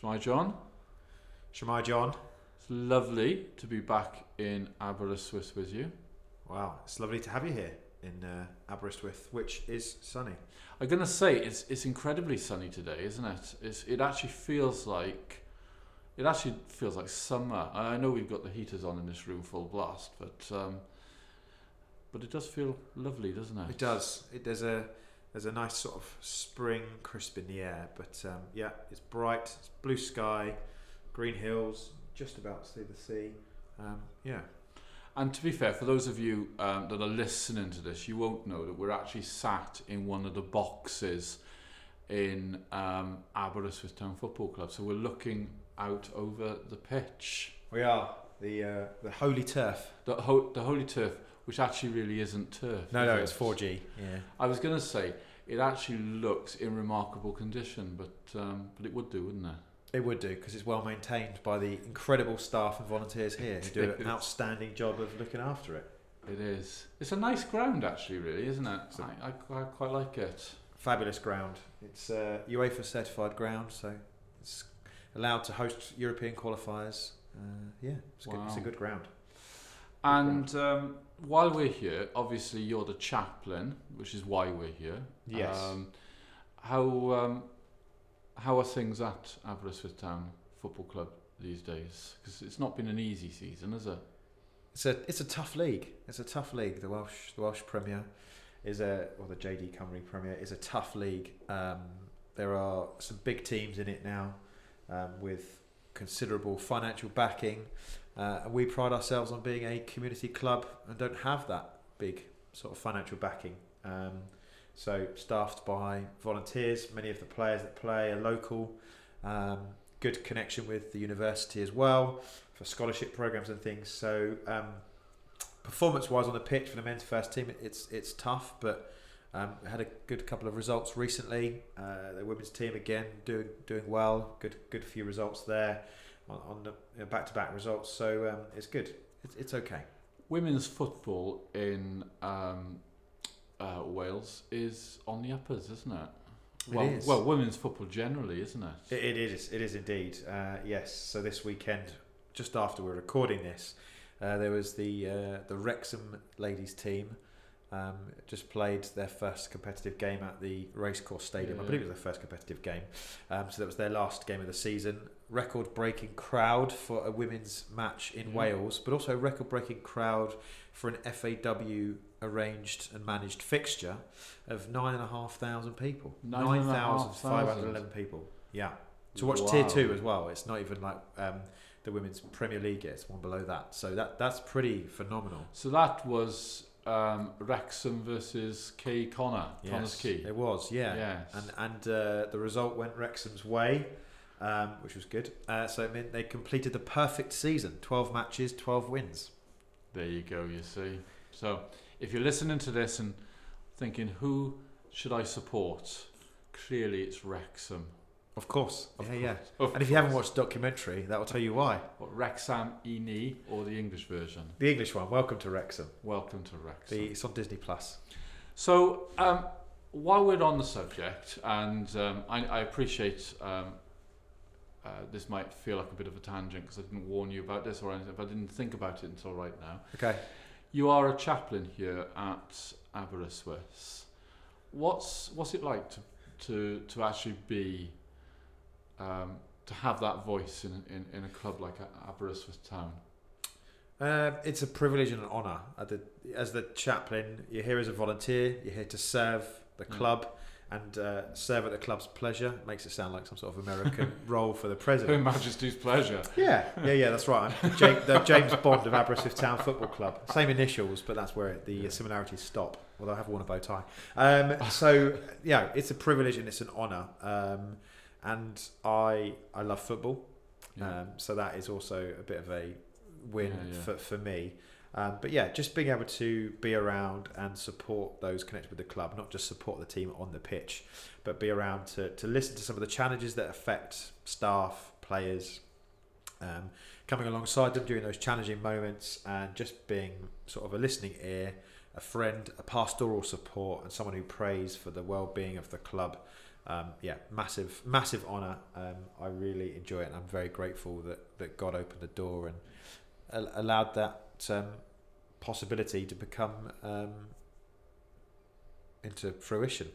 Shwmae John. Shwmae John. It's lovely to be back in Aberystwyth with you. Wow, it's lovely to have you here in uh, Aberystwyth, which is sunny. I'm gonna say it's it's incredibly sunny today, isn't it? It's it actually feels like it actually feels like summer. I know we've got the heaters on in this room full blast, but um, but it does feel lovely, doesn't it? It does. It, there's a there's a nice sort of spring crisp in the air, but um, yeah, it's bright. It's blue sky, green hills, just about to see the sea. Um, yeah, And to be fair, for those of you um, that are listening to this, you won't know that we're actually sat in one of the boxes in um, Aberystwyth Town Football Club. So we're looking out over the pitch, we are the uh, the holy turf. the, ho- the holy turf, which actually really isn't turf. No, is no, it? it's 4G. Yeah. I was going to say it actually looks in remarkable condition, but um, but it would do, wouldn't it? It would do because it's well maintained by the incredible staff and volunteers here who do an outstanding job of looking after it. It is. It's a nice ground, actually, really, isn't it? I, I, I quite like it. Fabulous ground. It's a UEFA certified ground, so it's allowed to host European qualifiers. Uh, yeah, it's, good, it's a good ground. And um, while we're here, obviously you're the chaplain, which is why we're here. Yes. Um, how um, how are things at Aberystwyth Town Football Club these days? Because it's not been an easy season, has it? It's a it's a tough league. It's a tough league. The Welsh the Welsh Premier is a or the JD Cymru Premier is a tough league. Um, there are some big teams in it now um, with considerable financial backing, uh, and we pride ourselves on being a community club and don't have that big sort of financial backing. Um, so staffed by volunteers, many of the players that play are local. Um, good connection with the university as well for scholarship programs and things. So um, performance-wise on the pitch for the men's first team, it's it's tough, but um, had a good couple of results recently. Uh, the women's team again doing doing well. Good good few results there on, on the back-to-back results. So um, it's good. It's, it's okay. Women's football in um, uh, Wales is on the uppers, isn't it? Well, well, women's football generally, isn't it? It, it is. It is indeed. Uh, yes. So this weekend, just after we're recording this, uh, there was the uh, the Wrexham ladies team. Um, just played their first competitive game at the Racecourse Stadium. I believe it was their first competitive game. Um, so that was their last game of the season. Record-breaking crowd for a women's match in Yeah. Wales, but also a record-breaking crowd for an FAW arranged and managed fixture of nine and a half thousand people. Nine Nine and a half thousand five hundred eleven people. Yeah. To watch Wow. tier two as well. It's not even like um, the women's Premier League. is one below that. So that that's pretty phenomenal. So that was um, Wrexham versus Quay Connah, Connah's Quay. It was, yeah. Yes. And and uh, the result went Wrexham's way, um, which was good. Uh, so it meant they completed the perfect season: twelve matches, twelve wins. There you go, you see. So if you're listening to this and thinking, who should I support? Clearly it's Wrexham. Of course. Of yeah, yeah. Of And if you haven't watched the documentary, that will tell you why. What, Wrexham Eni or the English version? The English one. Welcome to Wrexham. Welcome to Wrexham. The, it's on Disney Plus. So, um, while we're on the subject, and um, I, I appreciate um, uh, this might feel like a bit of a tangent because I didn't warn you about this or anything, but I didn't think about it until right now. Okay. You are a chaplain here at Aberystwyth. What's what's it like to to, to actually be um, to have that voice in, in, in a club like Aberystwyth Town? Um, it's a privilege and an honour. As the chaplain, you're here as a volunteer. You're here to serve the Mm. club and uh, serve at the club's pleasure. Makes it sound like some sort of American role for the Her president. Majesty's pleasure. Yeah, yeah, yeah. That's right. I'm the James, the James Bond of Aberystwyth Town Football Club. Same initials, but that's where the Yeah. similarities stop. Although I have worn a bow tie. Um, so yeah, it's a privilege and it's an honour. Um, and I I love football. Yeah. Um, so that is also a bit of a win Yeah, yeah. For, for me. Um, but yeah, just being able to be around and support those connected with the club, not just support the team on the pitch, but be around to, to listen to some of the challenges that affect staff, players, um, coming alongside them during those challenging moments and just being sort of a listening ear, a friend, a pastoral support, and someone who prays for the well being of the club. Um, yeah, massive, massive honour. Um, I really enjoy it, and I'm very grateful that, that God opened the door and al- allowed that um, possibility to become um, into fruition,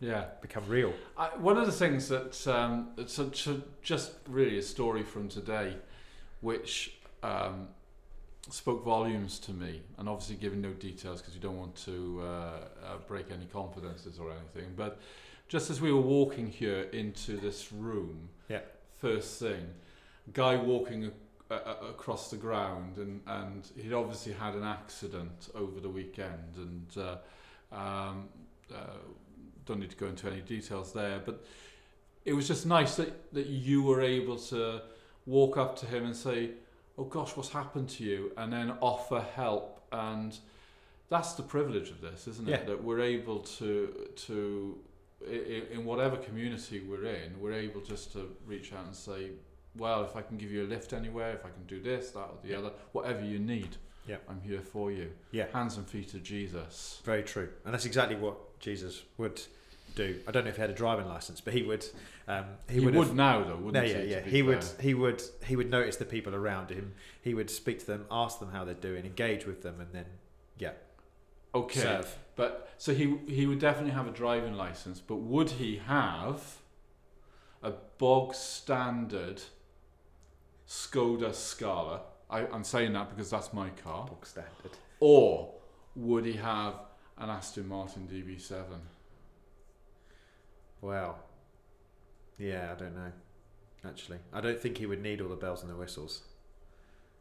Yeah. become real. I, one of the things that um, it's a, just really a story from today, which um, spoke volumes to me, and obviously giving no details because you don't want to uh, uh, break any confidences or anything. But just as we were walking here into this room, Yeah. first thing, guy walking a, a, across the ground, and, and he'd obviously had an accident over the weekend, and uh, um, uh, don't need to go into any details there, but it was just nice that, that you were able to walk up to him and say, "Oh gosh, what's happened to you?" and then offer help, and that's the privilege of this, isn't it? Yeah. That we're able to to in, whatever community we're in, we're able just to reach out and say, "Well, if I can give you a lift anywhere, if I can do this, that, or the Yeah. other, whatever you need, Yeah. I'm here for you." Yeah. Hands and feet of Jesus. Very true, and that's exactly what Jesus would do. I don't know if he had a driving license, but he would. Um, he, He, would, would, have- now, though, wouldn't No, he? yeah, yeah. He would, he would, he would notice the people around him. He would speak to them, ask them how they're doing, engage with them, and then yeah, Okay, but so he he would definitely have a driving license, but would he have a bog standard Skoda Scala? I, I'm saying that because that's my car. Bog standard. Or would he have an Aston Martin DB7? Wow. Yeah, I don't know. Actually, I don't think he would need all the bells and the whistles.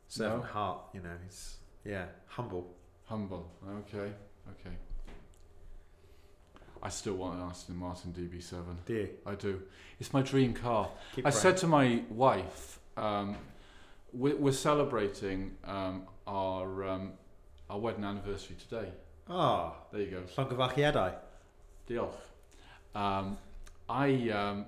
Servant No? heart, you know, he's yeah, humble. Humble. Okay, okay. I still want an Aston Martin DB7. Do you? I do. It's my dream car. Keep I praying. said to my wife, um, we're, we're celebrating um, our um, our wedding anniversary today. Ah, There you go. Llangefach Diolch. Um, I um,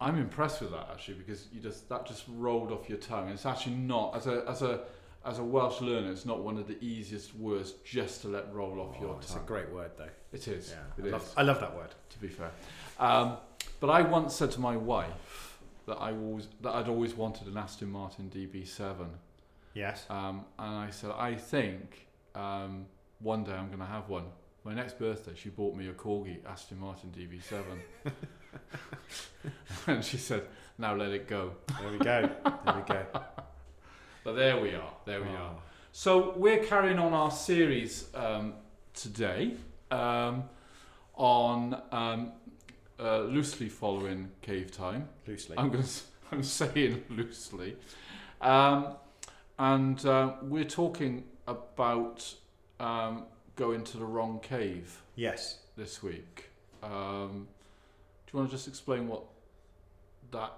I'm impressed with that actually because you just that just rolled off your tongue. It's actually not as a as a as a Welsh learner. It's not one of the easiest words just to let roll off your tongue. It's a great word, though. It is. Yeah, It I, is. love, I love that word. to be fair. Um, but I once said to my wife that I always that I'd always wanted an Aston Martin DB7, Yes. um, and I said I think um, one day I'm going to have one. My next birthday, she bought me a corgi Aston Martin DB7, and she said, "Now let it go." There we go. There we go. But there we are. There we Oh. are. So we're carrying on our series um, today um, on um, uh, loosely following cave time. Loosely. I'm going I'm saying loosely, um, and uh, we're talking about um, going to the wrong cave yes. this week. Um, do you want to just explain what that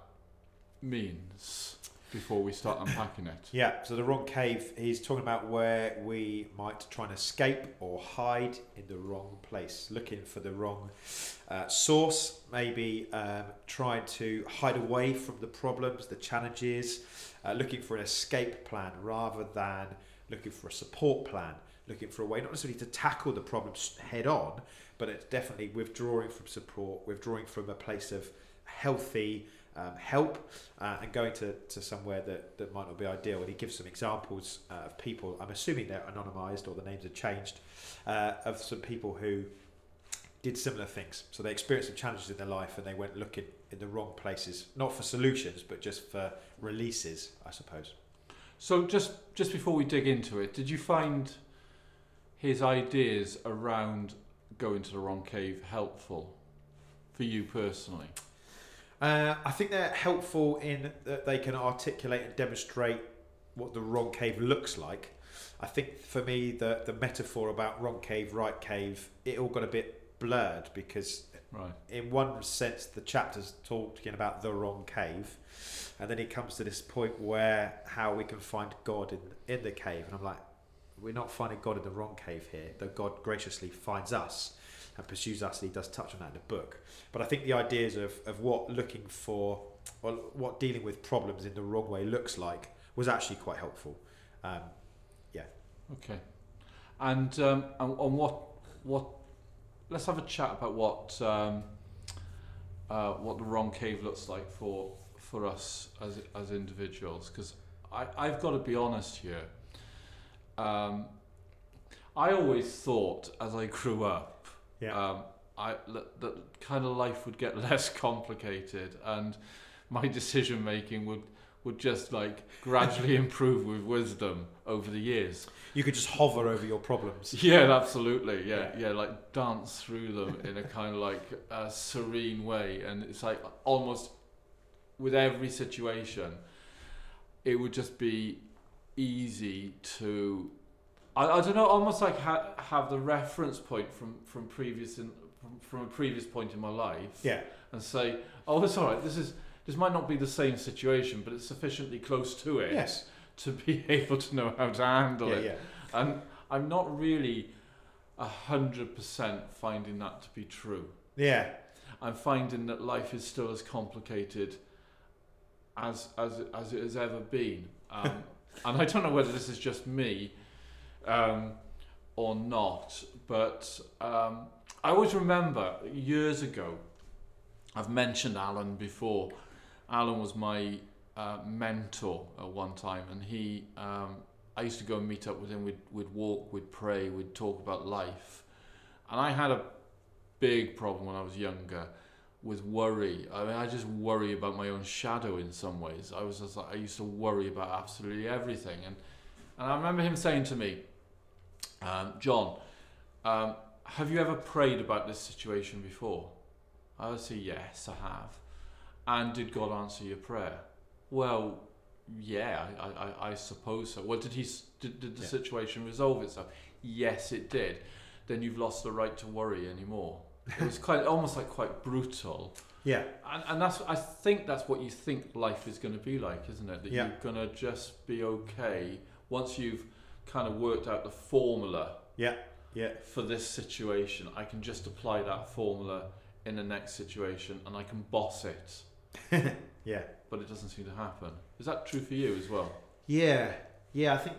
means before we start unpacking it? Yeah, so the wrong cave, he's talking about where we might try and escape or hide in the wrong place, looking for the wrong uh, source, maybe um, trying to hide away from the problems, the challenges, uh, looking for an escape plan rather than looking for a support plan, looking for a way not necessarily to tackle the problems head on, but it's definitely withdrawing from support, withdrawing from a place of healthy um, help uh, and going to, to somewhere that, that might not be ideal. And he gives some examples uh, of people, I'm assuming they're anonymised or the names are changed, uh, of some people who did similar things. So they experienced some challenges in their life and they went looking in the wrong places, not for solutions, but just for releases, I suppose. So just just before we dig into it, did you find his ideas around going to the wrong cave helpful for you personally? Uh, I think they're helpful in that they can articulate and demonstrate what the wrong cave looks like. I think for me, the the metaphor about wrong cave, right cave, it all got a bit blurred because Right. in one sense the chapter's talking about the wrong cave, and then he comes to this point where how we can find God in in the cave, and I'm like, we're not finding God in the wrong cave here. That God graciously finds us and pursues us, and he does touch on that in the book. But I think the ideas of, of what looking for, well, what dealing with problems in the wrong way looks like was actually quite helpful. Um, Okay. And um, and what what? Let's have a chat about what um, uh, what the wrong cave looks like for for us as as individuals. Because I I've got to be honest here. Um, I always thought as I grew up, Yeah. um, I that, kind of life would get less complicated and my decision making would would just like gradually improve with wisdom over the years. You could just hover over your problems. Yeah, absolutely. Yeah, yeah, like dance through them in a kind of like uh, serene way, and it's like almost with every situation, it would just be easy to, I, I don't know, almost like ha- have the reference point from from previous in from, from a previous point in my life, Yeah. and say, oh, it's all right. This is this might not be the same situation, but it's sufficiently close to it Yes. to be able to know how to handle Yeah, it. yeah. And I'm not really a hundred percent finding that to be true. Yeah. I'm finding that life is still as complicated as as it- as it has ever been. Um, and I don't know whether this is just me um, or not, but um, I always remember years ago. I've mentioned Alan before. Alan was my uh, mentor at one time, and he. Um, I used to go and meet up with him. We'd, we'd walk, we'd pray, we'd talk about life, and I had a big problem when I was younger with worry. I mean, I just worry about my own shadow in some ways. I was just like, I used to worry about absolutely everything. And, and I remember him saying to me, um, John, um, have you ever prayed about this situation before? I would say, yes, I have. And did God answer your prayer? Well, yeah, I, I, I suppose so. Well, did he? Did, did the Yeah. situation resolve itself? Yes, it did. Then you've lost the right to worry anymore. It was quite almost like quite brutal, Yeah. and, and that's I think that's what you think life is going to be like, isn't it? That Yeah. you're going to just be okay once you've kind of worked out the formula Yeah. Yeah. for this situation. I can just apply that formula in the next situation, and I can boss it. Yeah. But it doesn't seem to happen. Is that true for you as well? Yeah, yeah, I think,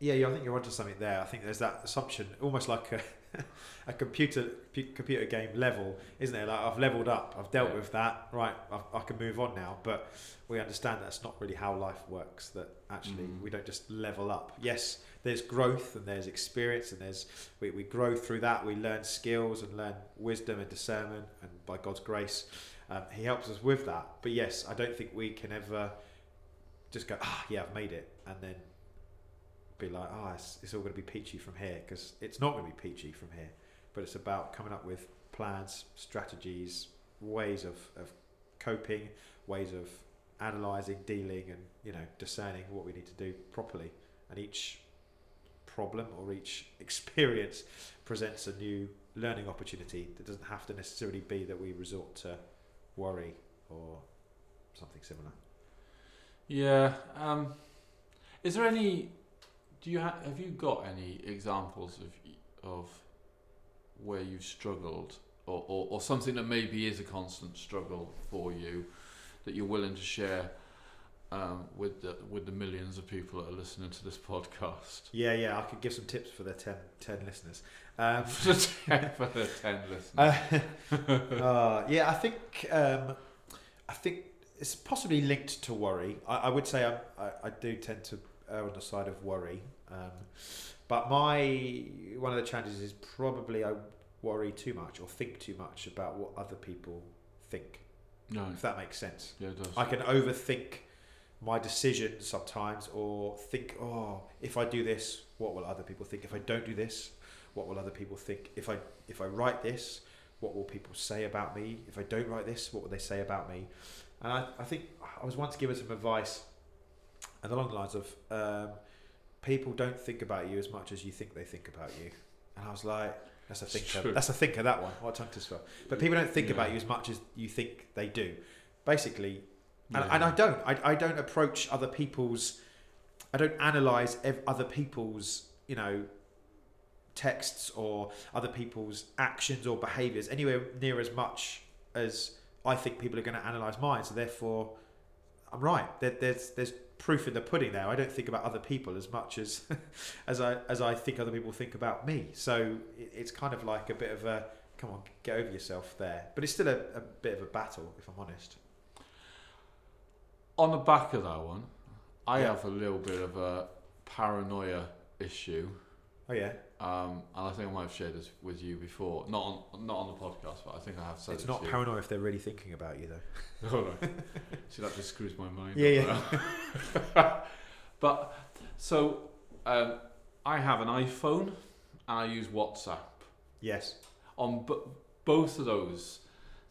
yeah, I think you're onto something there. I think there's that assumption, almost like a, a computer pu- computer game level, isn't it? Like I've leveled up, I've dealt Yeah. with that, right? I, I can move on now. But we understand that's not really how life works. That actually Mm. we don't just level up. Yes, there's growth and there's experience and there's we, we grow through that. We learn skills and learn wisdom and discernment, and by God's grace, um, He helps us with that. But yes, I don't think we can ever just go, ah, yeah, I've made it, and then be like, ah, it's, it's all going to be peachy from here, because it's not going to be peachy from here. But it's about coming up with plans, strategies, ways of, of coping, ways of analysing, dealing, and you know, discerning what we need to do properly. And each problem or each experience presents a new learning opportunity that doesn't have to necessarily be that we resort to worry or something similar. Yeah. Um, is there any? Do you ha- have you got any examples of of where you've struggled, or, or, or something that maybe is a constant struggle for you, that you're willing to share um, with the with the millions of people that are listening to this podcast? Yeah, yeah, I could give some tips for the 10, 10 listeners. Um, for the ten, for the 10 listeners. uh, uh, yeah, I think um, I think it's possibly linked to worry. I, I would say I'm, I, I do tend to err on the side of worry, um, but my one of the challenges is probably I worry too much or think too much about what other people think. no, If that makes sense. yeah, it does. I can overthink my decisions sometimes, or think, oh, if I do this, what will other people think? If I don't do this, what will other people think? If I if I write this, what will people say about me? If I don't write this, what will they say about me? And I, I think I was once given some advice, and along the lines of, um, people don't think about you as much as you think they think about you. And I was like, that's a thinker. That's a thinker. That one. What a tongue twister. But people don't think Yeah. about you as much as you think they do. Basically, and, Yeah. and I don't. I, I don't approach other people's. I don't analyze ev- other people's, you know, texts or other people's actions or behaviors anywhere near as much as I think people are going to analyze mine. So therefore, I'm right. There, there's there's proof in the pudding there. I don't think about other people as much as as I as I think other people think about me. So it, it's kind of like a bit of a come on, get over yourself there. But it's still a, a bit of a battle, if I'm honest. On the back of that one, I Yeah. have a little bit of a paranoia issue. Oh yeah, Um, and I think I might have shared this with you before. Not on not on the podcast, but I think I have said it's it not to you. paranoid if they're really thinking about you though. All right. See, that just screws my mind. Yeah, up. but so um, I have an iPhone and I use WhatsApp. Yes. On b- both of those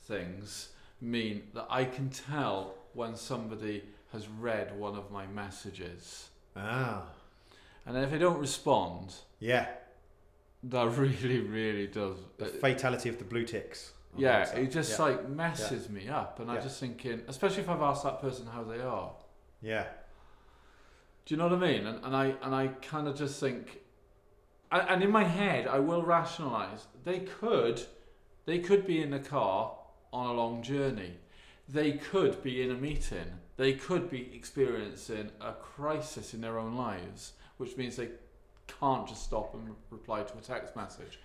things mean that I can tell when somebody has read one of my messages, Ah. and if they don't respond, Yeah. that really, really does. The it- fatality of the blue ticks. yeah, WhatsApp. it just yeah. like messes me up, and I'm Yeah. just thinking, especially if I've asked that person how they are. Yeah. Do you know what I mean? And, and I and I kind of just think, and, and in my head, I will rationalize they could, they could be in the car on a long journey, they could be in a meeting, they could be experiencing a crisis in their own lives, which means they can't just stop and re- reply to a text message.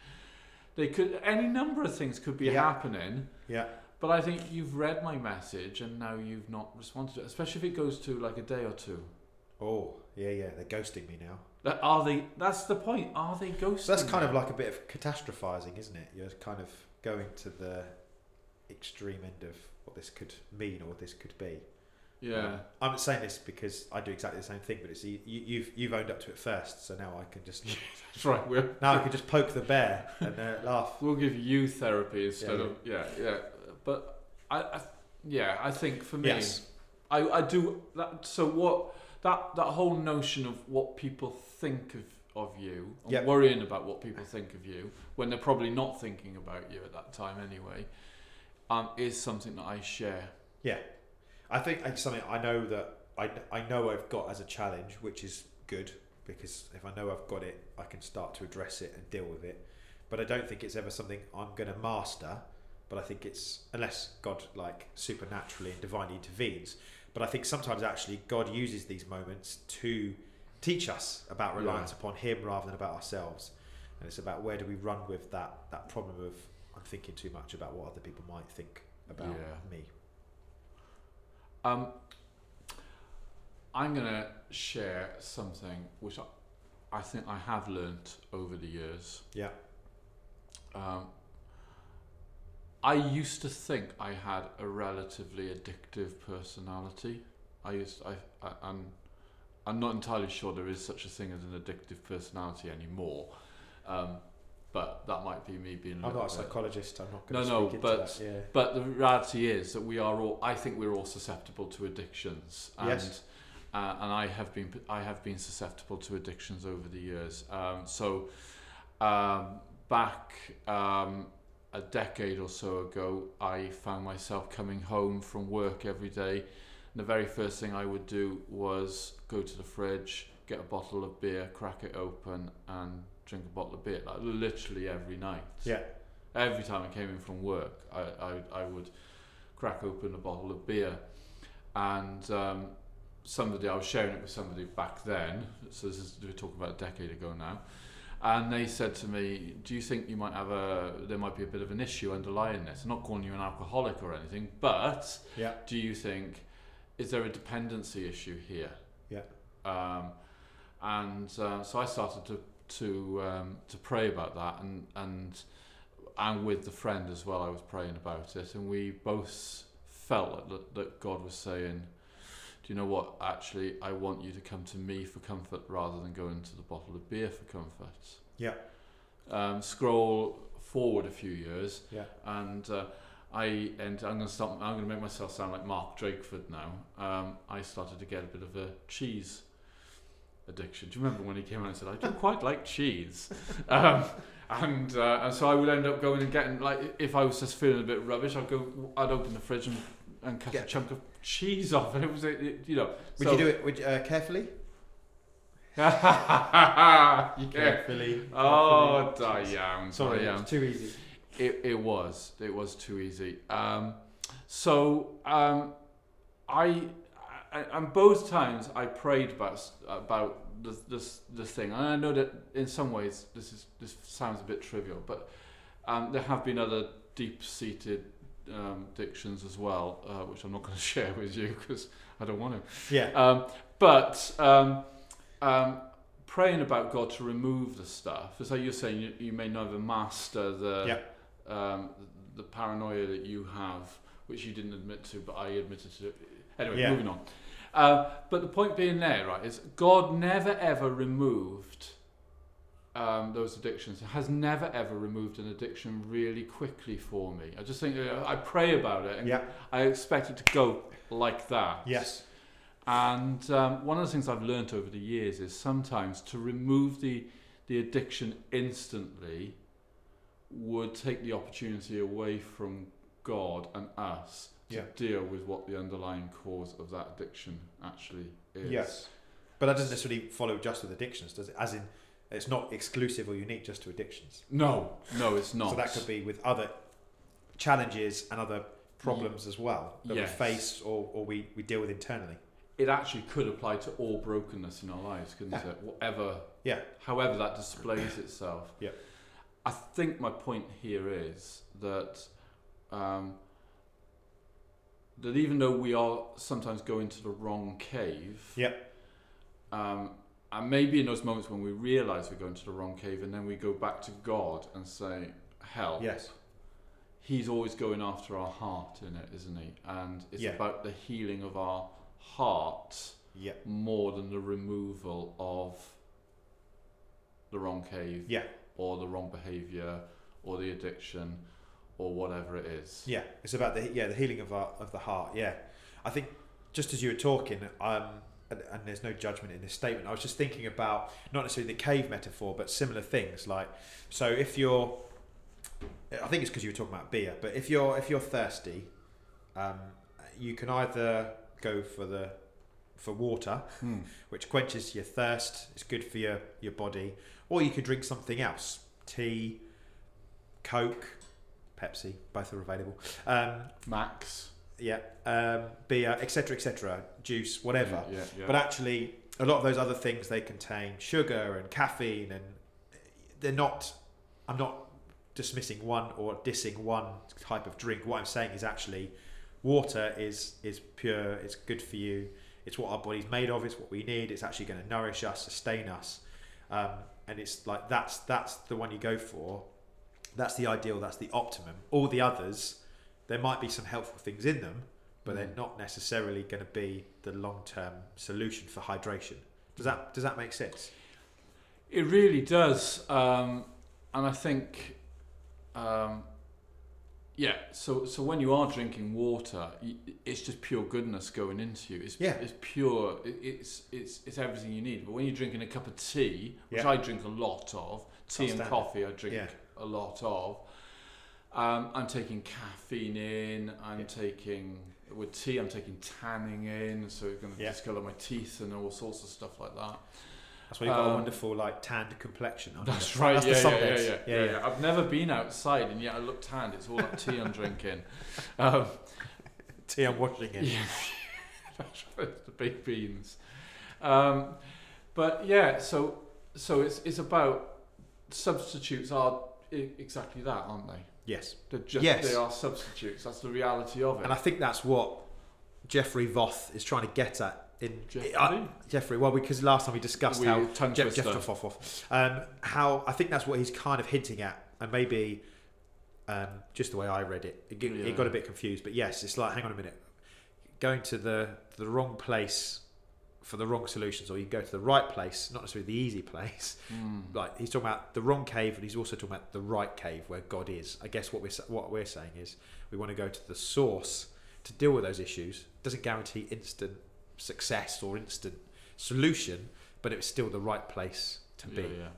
They could any number of things could be Yeah. happening. Yeah. But I think you've read my message and now you've not responded to it, especially if it goes to like a day or two. Oh, yeah, yeah. They're ghosting me now. Are they? That's the point. Are they ghosting? So that's kind me? of like a bit of catastrophizing, isn't it? You're kind of going to the extreme end of what this could mean or what this could be. yeah. I'm not saying this because I do exactly the same thing, but it's you, you've you've owned up to it first, so now I can just That's right. We'll now I can just poke the bear and uh, laugh. we'll give you therapy instead Yeah, of yeah yeah. But I, I yeah I think for me Yes. I I do that. So what that that whole notion of what people think of of you, and Yep. worrying about what people think of you when they're probably not thinking about you at that time anyway, um, is something that I share. Yeah, I think it's something I know that I, I know I've got as a challenge, which is good because if I know I've got it, I can start to address it and deal with it. But I don't think it's ever something I'm going to master. But I think it's unless God like supernaturally and divinely intervenes. But I think sometimes actually God uses these moments to teach us about Yeah. reliance upon Him rather than about ourselves. And it's about where do we run with that that problem of thinking too much about what other people might think about Yeah. me. Um, I'm going to share something which I, I think I have learned over the years. Yeah. Um, I used to think I had a relatively addictive personality. I used I, I I'm I'm not entirely sure there is such a thing as an addictive personality anymore. Um, but that might be me being. A I'm not a psychologist. I'm not going to No, no, speak into but- that. Yeah. but the reality is that we are all. I think we're all susceptible to addictions, and Yes. uh, and I have been. I have been susceptible to addictions over the years. Um, so, um, back um, a decade or so ago, I found myself coming home from work every day. And the very first thing I would do was go to the fridge, get a bottle of beer, crack it open, and drink a bottle of beer. Like literally every night Yeah. every time I came in from work, I, I, I would crack open a bottle of beer. And um, somebody, I was sharing it with somebody back then, so this is, we're talking about a decade ago now, and they said to me, do you think you might have a, there might be a bit of an issue underlying this? I'm not calling you an alcoholic or anything, but Yeah. do you think, is there a dependency issue here? Yeah. Um, and uh, so I started to to um, to pray about that, and and and with the friend as well, I was praying about it, and we both felt that, that God was saying, "Do you know what? Actually, I want you to come to me for comfort rather than going to the bottle of beer for comfort." Yeah. Um, scroll forward a few years, Yeah. and uh, I and I'm gonna stop. I'm gonna make myself sound like Mark Drakeford now. Um, I started to get a bit of a cheese addiction. Do you remember when he came out and said, "I do quite like cheese," um, and uh, and so I would end up going and getting like if I was just feeling a bit rubbish, I'd go, I'd open the fridge and, and cut a chunk of cheese off, and it was it, it- you know. Would you do it would, uh, carefully? yeah. Carefully. Oh, carefully. Diane. Sorry, Diane. it's too easy. It, it was. It was too easy. Um, so um, I, I, and both times I prayed about about this this this thing, and I know that in some ways this is this sounds a bit trivial, but Um, there have been other deep-seated um, addictions as well, uh, which I'm not going to share with you because I don't want to. Yeah. Um, but um, um, praying about God to remove the stuff, it's like you're saying, you, you may never master the um, the paranoia that you have, which you didn't admit to, but I admitted to. Anyway, Yeah. moving on. Uh, but the point being there, right, is God never ever removed um, those addictions. Has never ever removed an addiction really quickly for me. I just think uh, I pray about it, and Yeah. I expect it to go like that. Yes. And um, one of the things I've learned over the years is sometimes to remove the the addiction instantly would take the opportunity away from God and us to Yeah. deal with what the underlying cause of that addiction actually is. Yes. But that doesn't necessarily follow just with addictions, does it? As in, it's not exclusive or unique just to addictions. No, no, it's not. So that could be with other challenges and other problems as well that Yes. we face or, or we, we deal with internally. it actually could apply to all brokenness in our lives, couldn't Yeah. it? Whatever, Yeah. however that displays itself. Yeah. I think my point here is that um, that even though we are sometimes going to the wrong cave, Yeah. um, and maybe in those moments when we realise we're going to the wrong cave, and then we go back to God and say, "Help." Yes. He's always going after our heart in it, isn't he? And it's Yeah. about the healing of our heart Yeah. more than the removal of the wrong cave Yeah. or the wrong behavior or the addiction or whatever it is. Yeah. It's about the yeah the healing of our, of the heart. Yeah. I think just as you were talking, um, and, and there's no judgment in this statement. I was just thinking about not necessarily the cave metaphor, but similar things. Like, so if you're, I think it's because you were talking about beer, but if you're if you're thirsty, um, you can either go for the for water, Hmm. which quenches your thirst. It's good for your your body, or you could drink something else: tea, Coke, Pepsi. Both are available. Um, Max. yeah, um, beer, etc., etc., juice, whatever. Yeah, yeah. But actually, a lot of those other things they contain sugar and caffeine, and they're not. I'm not dismissing one or dissing one type of drink. What I'm saying is actually, water is is pure. It's good for you. It's what our body's made of. It's what we need. It's actually going to nourish us, sustain us, um, and it's like that's that's the one you go for. That's the ideal. That's the optimum. All the others, there might be some helpful things in them, but they're Mm. not necessarily going to be the long-term solution for hydration. Does that does that make sense? It really does, um, and I think, um, yeah. So, so when you are drinking water, it's just pure goodness going into you. It's Yeah. it's pure. It's it's it's everything you need. But when you're drinking a cup of tea, which Yeah. I drink a lot of, tea and Outstanding. coffee, I drink Yeah. A lot of. Um, I'm taking caffeine in. I'm Yeah. taking with tea. I'm taking tannin in, so it's going to Yeah. discolor my teeth and all sorts of stuff like that. That's why you've got a Um, wonderful like tanned complexion. aren't you? That's right. That's yeah, the yeah, yeah, yeah, yeah, yeah. I've never been outside, and yet I look tanned. It's all that tea I'm drinking. Um, Tea I'm washing in. yeah, that's The big beans. Um, but yeah, so so it's it's about substitutes are exactly that, aren't they? Yes. They're just Yes. they are substitutes. That's the reality of it. And I think that's what Jeffrey Voth is trying to get at in Jeffrey? I- Jeffrey. Well, because last time we discussed We- how Jeff. Jeff Voth, um, how I think that's what he's kind of hinting at, and maybe um, just the way I read it, it, Yeah. it got a bit confused. But yes, it's like hang on a minute, going to the the wrong place for the wrong solutions, or you go to the right place, not necessarily the easy place. Mm. Like he's talking about the wrong cave, and he's also talking about the right cave where God is. I guess what we're what we're saying is we want to go to the source to deal with those issues. Doesn't guarantee instant success or instant solution, but it's still the right place to yeah, be. yeah.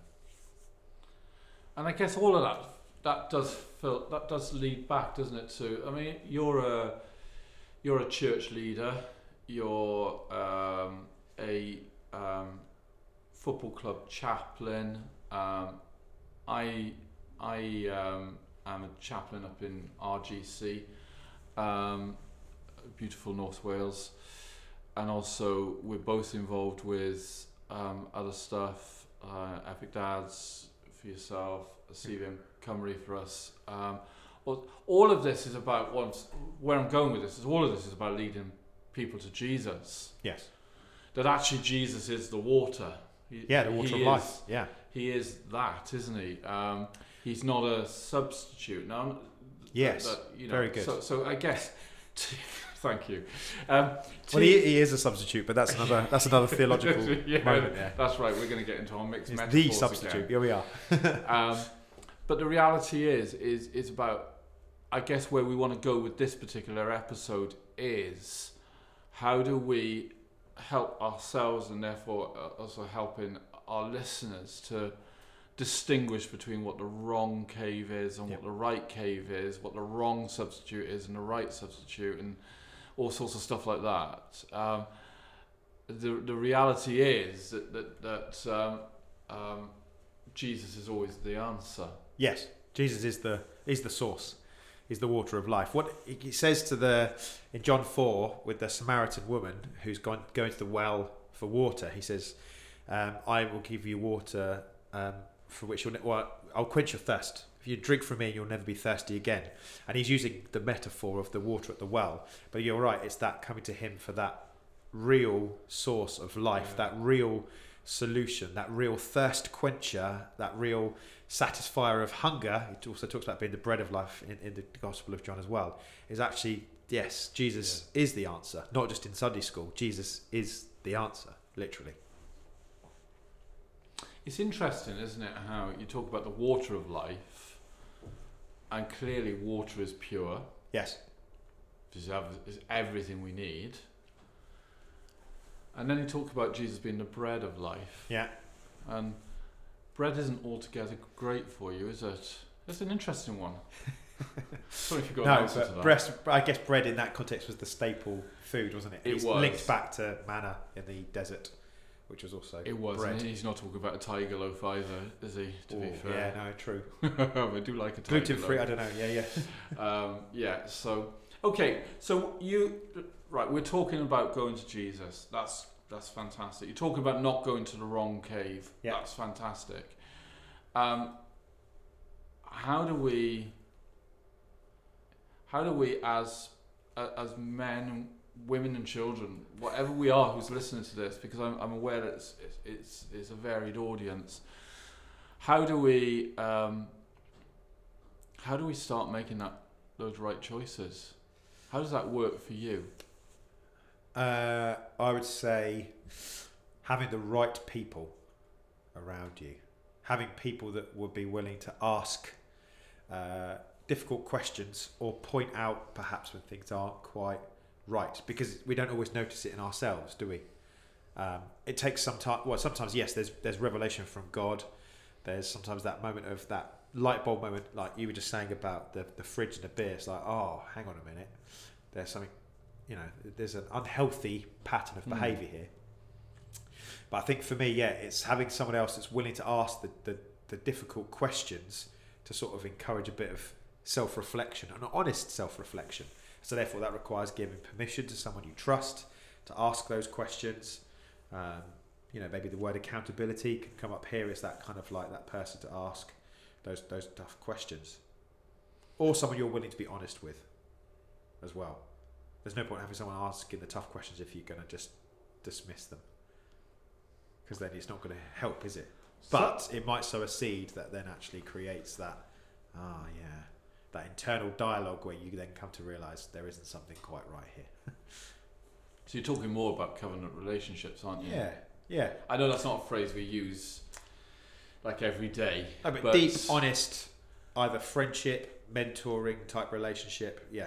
And I guess all of that that does feel that does lead back, doesn't it? To I mean, you're a you're a church leader. You're um, a um, football club chaplain. Um, I I um, am a chaplain up in RGC, um, beautiful North Wales, and also we're both involved with um, other stuff, uh, Epic Dads, for yourself, CVM Cymru for us. Um, all, of this is about once where I'm going with this is all of this is about leading people to Jesus. Yes. That actually Jesus is the water. He, Yeah, the water of is- life. Yeah. He is that, isn't he? Um, he's not a substitute. Now, Yes. that- you know, very good. So, so I guess. thank you. Um, Well, he, he is a substitute, but that's another that's another theological Yeah, moment there. That's right. We're going to get into our mixed He's metaphors the substitute. again. Here we are. Um, but the reality is, is, is about. I guess where we want to go with this particular episode is, how do we help ourselves and therefore uh, also helping our listeners to distinguish between what the wrong cave is and Yep. what the right cave is, what the wrong substitute is and the right substitute, and all sorts of stuff like that. Um, the the reality is that that, that um, um, Jesus is always the answer. Yes, Jesus is the is the source, is the water of life. What he says to the in John four with the Samaritan woman who's gone going to the well for water. He says, um, "I will give you water um, for which you'll ne- well, I'll quench your thirst. If you drink from me, you'll never be thirsty again." And he's using the metaphor of the water at the well. But you're right; it's that coming to him for that real source of life, Yeah. that real solution, that real thirst quencher, that real satisfier of hunger. It also talks about being the bread of life in, in the Gospel of John as well. Is actually yes, Jesus is the answer, not just in Sunday school. Jesus is the answer, literally. It's interesting, isn't it, how you talk about the water of life, and clearly water is pure. Yes, It's it's everything we need. And then you talk about Jesus being the bread of life. yeah, And bread isn't altogether great for you, is it? It's an interesting one. Sorry if you got an no, answer to that. breast, I guess bread in that context was the staple food, wasn't it? It it's was. linked back to manna in the desert, which was also It was, bread. and he's not talking about a tiger loaf either, is he? To be fair, yeah, no, true. I do like a tiger Gluten free. I don't know. Yeah, yeah. Um, yeah. So, okay. So you, right? We're talking about going to Jesus. That's that's fantastic. You're talking about not going to the wrong cave. Yeah. That's fantastic. Um, how do we? How do we, as as men, women, and children, whatever we are, who's listening to this, because I'm, I'm aware that it's, it's it's it's a varied audience. How do we? Um, how do we start making that those right choices? How does that work for you? Uh, I would say having the right people around you, having people that would be willing to ask uh, difficult questions or point out perhaps when things aren't quite right, because we don't always notice it in ourselves, do we? Um, it takes some time. Well, sometimes yes, there's there's revelation from God. There's sometimes that moment of that light bulb moment, like you were just saying about the the fridge and the beer. It's like, oh, hang on a minute. There's something you know, there's an unhealthy pattern of Hmm. behaviour here. But I think for me, yeah, it's having someone else that's willing to ask the, the, the difficult questions to sort of encourage a bit of self reflection, an honest self reflection. So, therefore, that requires giving permission to someone you trust to ask those questions. Um, you know, maybe the word accountability can come up here. It's that kind of like that person to ask those, those tough questions. Or someone you're willing to be honest with as well. There's no point having someone asking the tough questions if you're going to just dismiss them. Because then it's not going to help, is it? But it might sow a seed that then actually creates that, ah, yeah, that internal dialogue where you then come to realise there isn't something quite right here. So you're talking more about covenant relationships, aren't you? Yeah, yeah. I know that's not a phrase we use like every day. No, but, But- deep, honest, either friendship, mentoring type relationship. Yeah,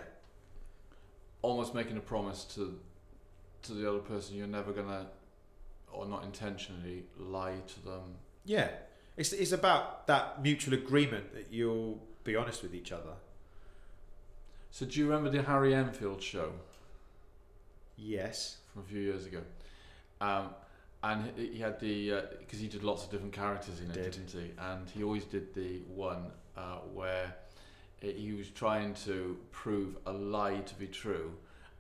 Almost making a promise to to the other person you're never gonna, or not intentionally, lie to them. yeah. It's it's about that mutual agreement that you'll be honest with each other. So do you remember the Harry Enfield show Yes. from a few years ago? Um, and he he had the because he did lots of different characters in it, Did. didn't he? And he always did the one uh, where he was trying to prove a lie to be true,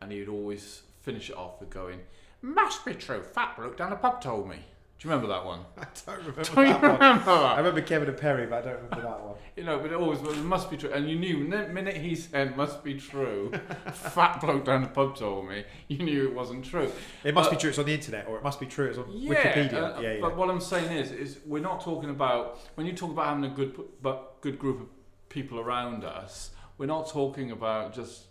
and he would always finish it off with going, "Must be true. Fat bloke down the pub told me." Do you remember that one? I don't remember Do you that one. remember I that? remember Kevin and Perry, but I don't remember that one. You know, but it always well, it must be true. And you knew the minute he said must be true, fat bloke down the pub told me, you knew it wasn't true. It must be true. It's on the internet, or it must be true. It's on Yeah, Wikipedia. uh, yeah, yeah. But what I'm saying is, is we're not talking about when you talk about having a good, but good group of people around us. We're not talking about just,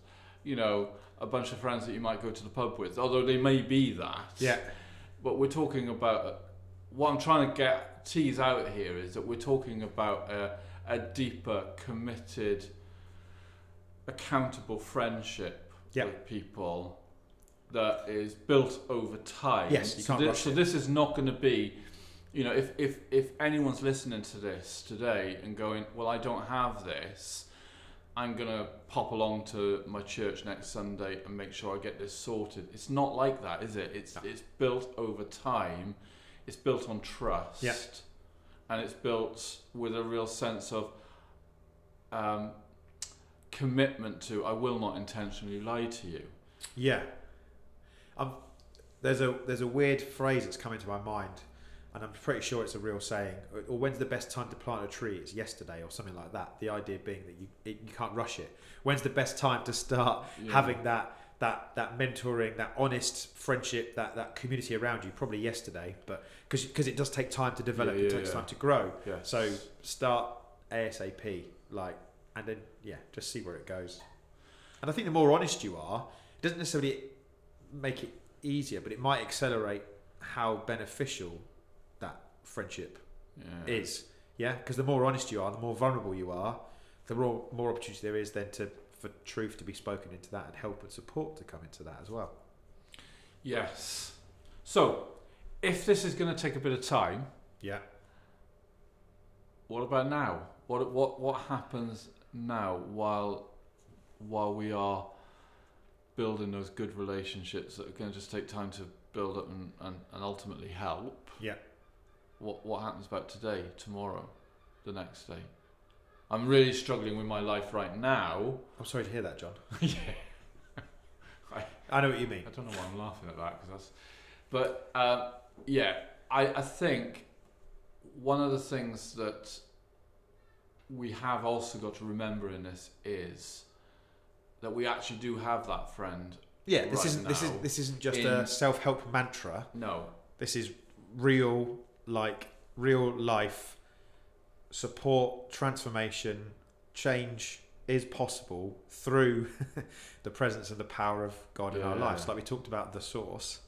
you know, a bunch of friends that you might go to the pub with, although they may be that. yeah, But we're talking about what I'm trying to get tease out here is that we're talking about a, a deeper, committed, accountable friendship with people that is built over time. Yes, you so can't thi- rush so this is not going to be, you know, if, if if anyone's listening to this today and going, well, I don't have this. I'm gonna pop along to my church next Sunday and make sure I get this sorted. It's not like that, is it? It's it's built over time. It's built on trust. Yeah. And it's built with a real sense of um, commitment to I will not intentionally lie to you. yeah. Um, there's a there's a weird phrase that's come into my mind, and I'm pretty sure it's a real saying. Or, or when's the best time to plant a tree? It's yesterday, or something like that. The idea being that you it, you can't rush it. When's the best time to start Yeah. having that that that mentoring, that honest friendship, that that community around you? Probably yesterday, but because because it does take time to develop, Yeah, it takes yeah. time to grow. Yes. So start ASAP, like, and then yeah, just see where it goes. And I think the more honest you are, it doesn't necessarily make it easier, but it might accelerate how beneficial friendship yeah. is. Yeah, because the more honest you are, the more vulnerable you are, the more more opportunity there is then to for truth to be spoken into that and help and support to come into that as well. Yes. So, if this is going to take a bit of time, Yeah. what about now? What what what happens now while while we are building those good relationships that are going to just take time to build up and, and, and ultimately help? Yeah. What what happens about today, tomorrow, the next day? I'm really struggling with my life right now. I'm sorry to hear that, John. yeah. I know what you mean. I don't know why I'm laughing at that because that's. But uh, yeah, I, I think one of the things that we have also got to remember in this is that we actually do have that friend. Yeah, this Right isn't this is this isn't just in- a self help mantra. No, This is real, like real life support, transformation, change is possible through the presence of the power of God in our lives. Like we talked about the source.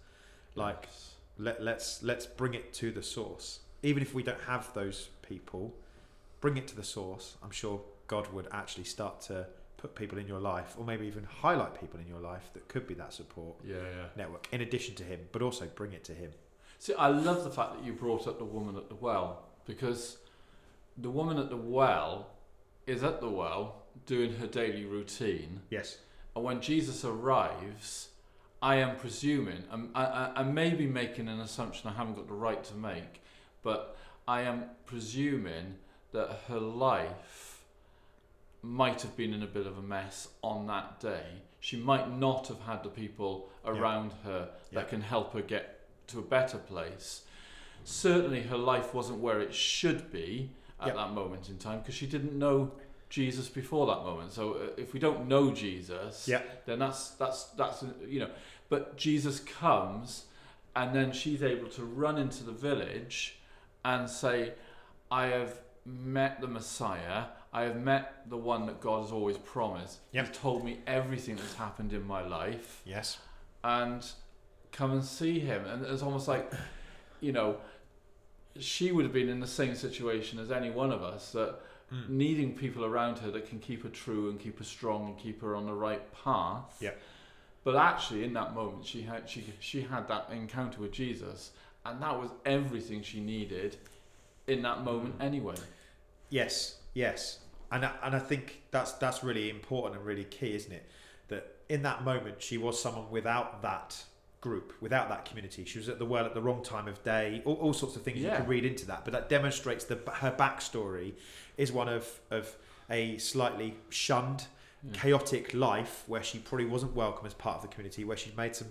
Like Yes. let let's let's bring it to the source. Even if we don't have those people, bring it to the source. I'm sure God would actually start to put people in your life, or maybe even highlight people in your life that could be that support yeah, yeah. network in addition to him, but also bring it to him. See, I love the fact that you brought up the woman at the well because the woman at the well is at the well doing her daily routine. Yes. And when Jesus arrives, I am presuming, and I, I, I may be making an assumption I haven't got the right to make, but I am presuming that her life might have been in a bit of a mess on that day. She might not have had the people Yeah. around her that Yeah. can help her get to a better place. Certainly, her life wasn't where it should be at Yeah. that moment in time because she didn't know Jesus before that moment. So, uh, if we don't know Jesus, Yeah. then that's that's that's you know but jesus comes and then she's able to run into the village and say i have met the messiah i have met the one that god has always promised Yep. he's told me everything that's happened in my life Yes. and come and see him and it's almost like you know she would have been in the same situation as any one of us that Mm. needing people around her that can keep her true and keep her strong and keep her on the right path. Yeah. But actually, in that moment, she had she she had that encounter with Jesus, and that was everything she needed in that moment anyway. Yes. Yes. And I, and I think that's that's really important and really key, isn't it? That in that moment she was someone without that group, without that community. She was at the well at the wrong time of day. All, all sorts of things you Yeah. can read into that, but that demonstrates the her backstory is one of of a slightly shunned, Yeah. chaotic life where she probably wasn't welcome as part of the community, where she'd made some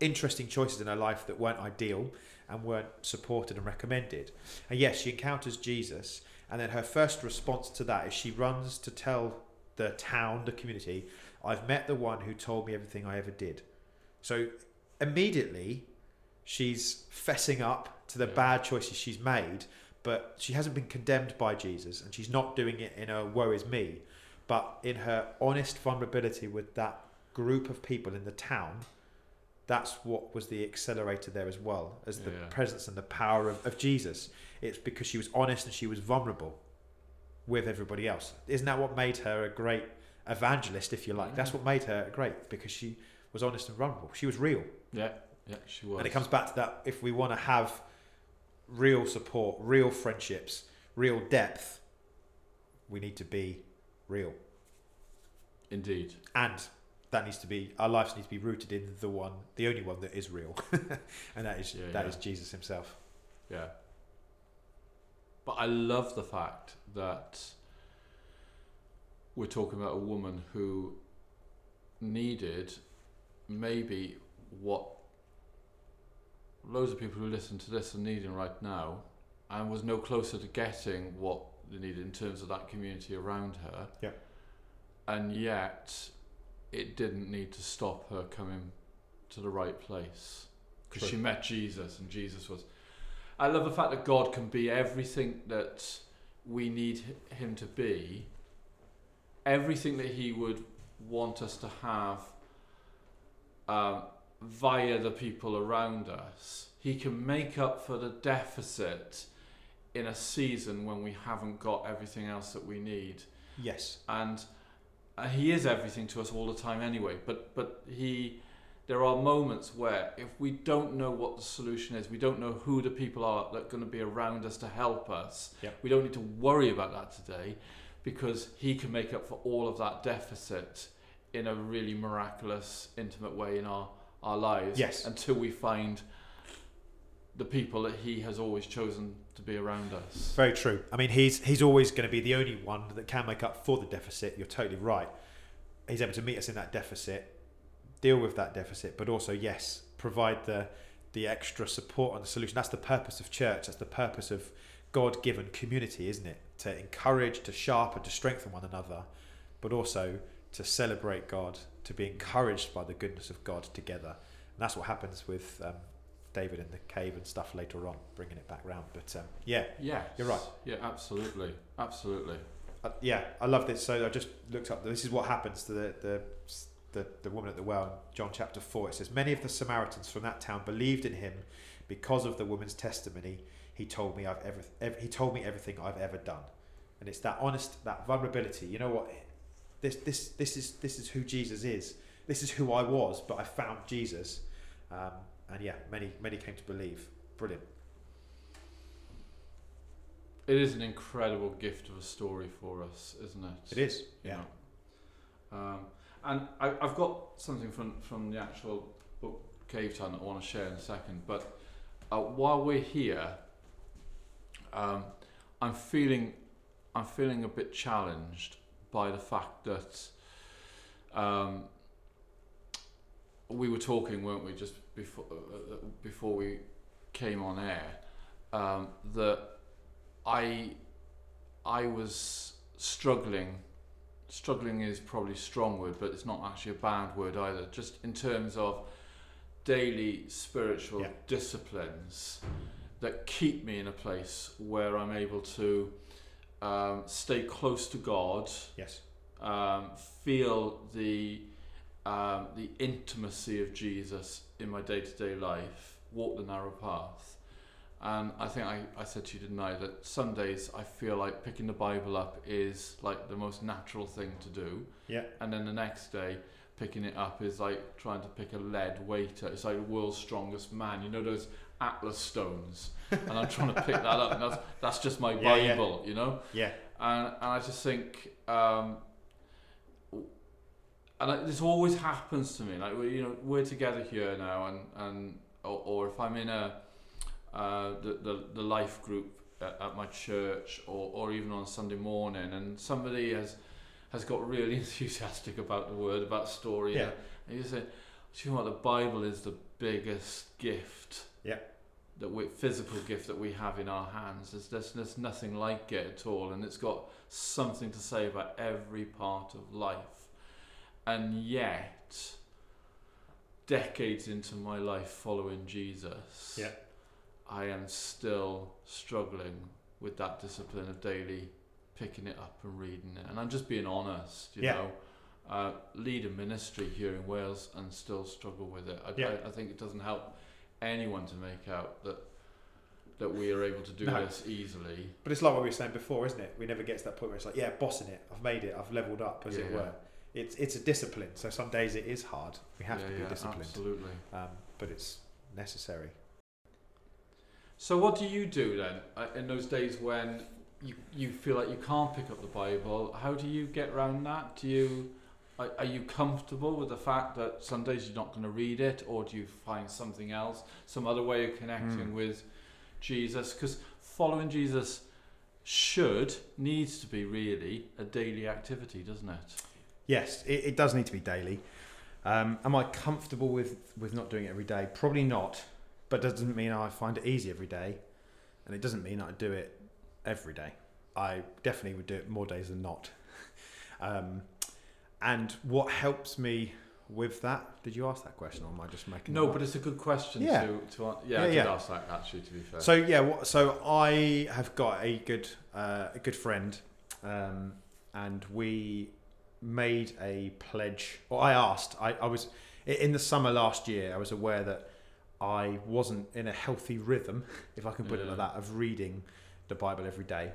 interesting choices in her life that weren't ideal and weren't supported and recommended. And yes, she encounters Jesus, and then her first response to that is she runs to tell the town, the community, I've met the one who told me everything I ever did. So immediately, she's fessing up to the Yeah. bad choices she's made, but she hasn't been condemned by Jesus, and she's not doing it in a woe is me, but in her honest vulnerability with that group of people in the town. That's what was the accelerator there as well as the Yeah. presence and the power of, of Jesus. It's because she was honest and she was vulnerable with everybody else. Isn't that what made her a great evangelist, if you like? That's mm. what made her great because she was honest and vulnerable. She was real. Yeah, yeah, she was. And it comes back to that if we want to have real support, real friendships, real depth, we need to be real. Indeed. And that needs to be our lives need to be rooted in the one, the only one that is real. and that is Yeah, that yeah. is Jesus himself. Yeah. But I love the fact that we're talking about a woman who needed maybe what loads of people who listen to this are needing right now and was no closer to getting what they needed in terms of that community around her. Yeah. And yet it didn't need to stop her coming to the right place because she met Jesus and Jesus was I love the fact that God can be everything that we need him to be everything that he would want us to have um, via the people around us he can make up for the deficit in a season when we haven't got everything else that we need Yes. and uh, he is everything to us all the time anyway but but he there are moments where if we don't know what the solution is we don't know who the people are that are going to be around us to help us Yep. we don't need to worry about that today because he can make up for all of that deficit in a really miraculous intimate way in our our lives Yes. until we find the people that he has always chosen to be around us Very true. I mean, he's he's always going to be the only one that can make up for the deficit. You're totally right. He's able to meet us in that deficit, deal with that deficit, but also yes, provide the the extra support and the solution. That's the purpose of church. That's the purpose of God-given community, isn't it? To encourage, to sharpen, to strengthen one another, but also to celebrate God, to be encouraged by the goodness of God together. And that's what happens with um, David in the cave and stuff later on, bringing it back round. But um, yeah, yeah You're right. yeah absolutely absolutely Uh, yeah, I love this. So I just looked up. This is what happens to the the the, the woman at the well in John chapter four. It says, "Many of the Samaritans from that town believed in him because of the woman's testimony. He told me I've ever, ev he told me everything I've ever done." And it's that honest, that vulnerability. You know what? This this this is this is who Jesus is. This is who I was, but I found Jesus. Um, and yeah, many many came to believe. Brilliant. It is an incredible gift of a story for us, isn't it? It is. You Yeah. Um, and I, I've got something from, from the actual book Cave Time that I want to share in a second. But uh, while we're here, um, I'm feeling I'm feeling a bit challenged by the fact that um, we were talking, weren't we, just before uh, uh, before we came on air, um, that I I was struggling. Struggling is probably a strong word, but it's not actually a bad word either. Just in terms of daily spiritual Yeah. disciplines that keep me in a place where I'm able to um, stay close to God, Yes. um, feel the um, the intimacy of Jesus in my day to day life, walk the narrow path. And I think I, I said to you, didn't I, that some days I feel like picking the Bible up is like the most natural thing to do. Yeah. And then the next day, picking it up is like trying to pick a lead weighter. It's like the world's strongest man. You know those Atlas stones? and I'm trying to pick that up. And that's, that's just my Yeah, yeah. Bible, you know? Yeah. and, and I just think, um, and I, this always happens to me. Like we, you know, we're together here now, and and or, or if I'm in a uh, the, the the life group at, at my church, or or even on Sunday morning, and somebody has has got really enthusiastic about the word, about story, Yeah. and you say, Do you know what? The Bible is the biggest gift. Yeah. That we physical gift that we have in our hands. There's, there's there's nothing like it at all, and it's got something to say about every part of life. And yet, decades into my life following Jesus, Yeah. I am still struggling with that discipline of daily picking it up and reading it. And I'm just being honest, you Yeah. know. Uh, lead a ministry here in Wales and still struggle with it. I, Yeah. I, I think it doesn't help anyone to make out that that we are able to do No. this easily. But it's like what we were saying before, isn't it? We never get to that point where it's like, yeah, bossing it. I've made it. I've leveled up, as Yeah, it yeah. were. It's it's a discipline. So some days it is hard. We have yeah, to be yeah, disciplined, Absolutely. um, but it's necessary. So what do you do then uh, in those days when you you feel like you can't pick up the Bible? How do you get around that? Do you are, are you comfortable with the fact that some days you're not going to read it, or do you find something else, some other way of connecting Mm. with Jesus? Because following Jesus should needs to be really a daily activity, doesn't it? Yes, it, it does need to be daily. Um, am I comfortable with, with not doing it every day? Probably not, but doesn't mean I find it easy every day, and it doesn't mean I do it every day. I definitely would do it more days than not. um, and what helps me with that? Did you ask that question, or am I just making? It? No, but it's a good question Yeah. to to yeah, Yeah, I did yeah. ask that actually. To be fair, So yeah, so I have got a good uh, a good friend, um, and we made a pledge. Or I asked. I, I was in the summer last year. I was aware that I wasn't in a healthy rhythm, if I can put it like that, of reading the Bible every day.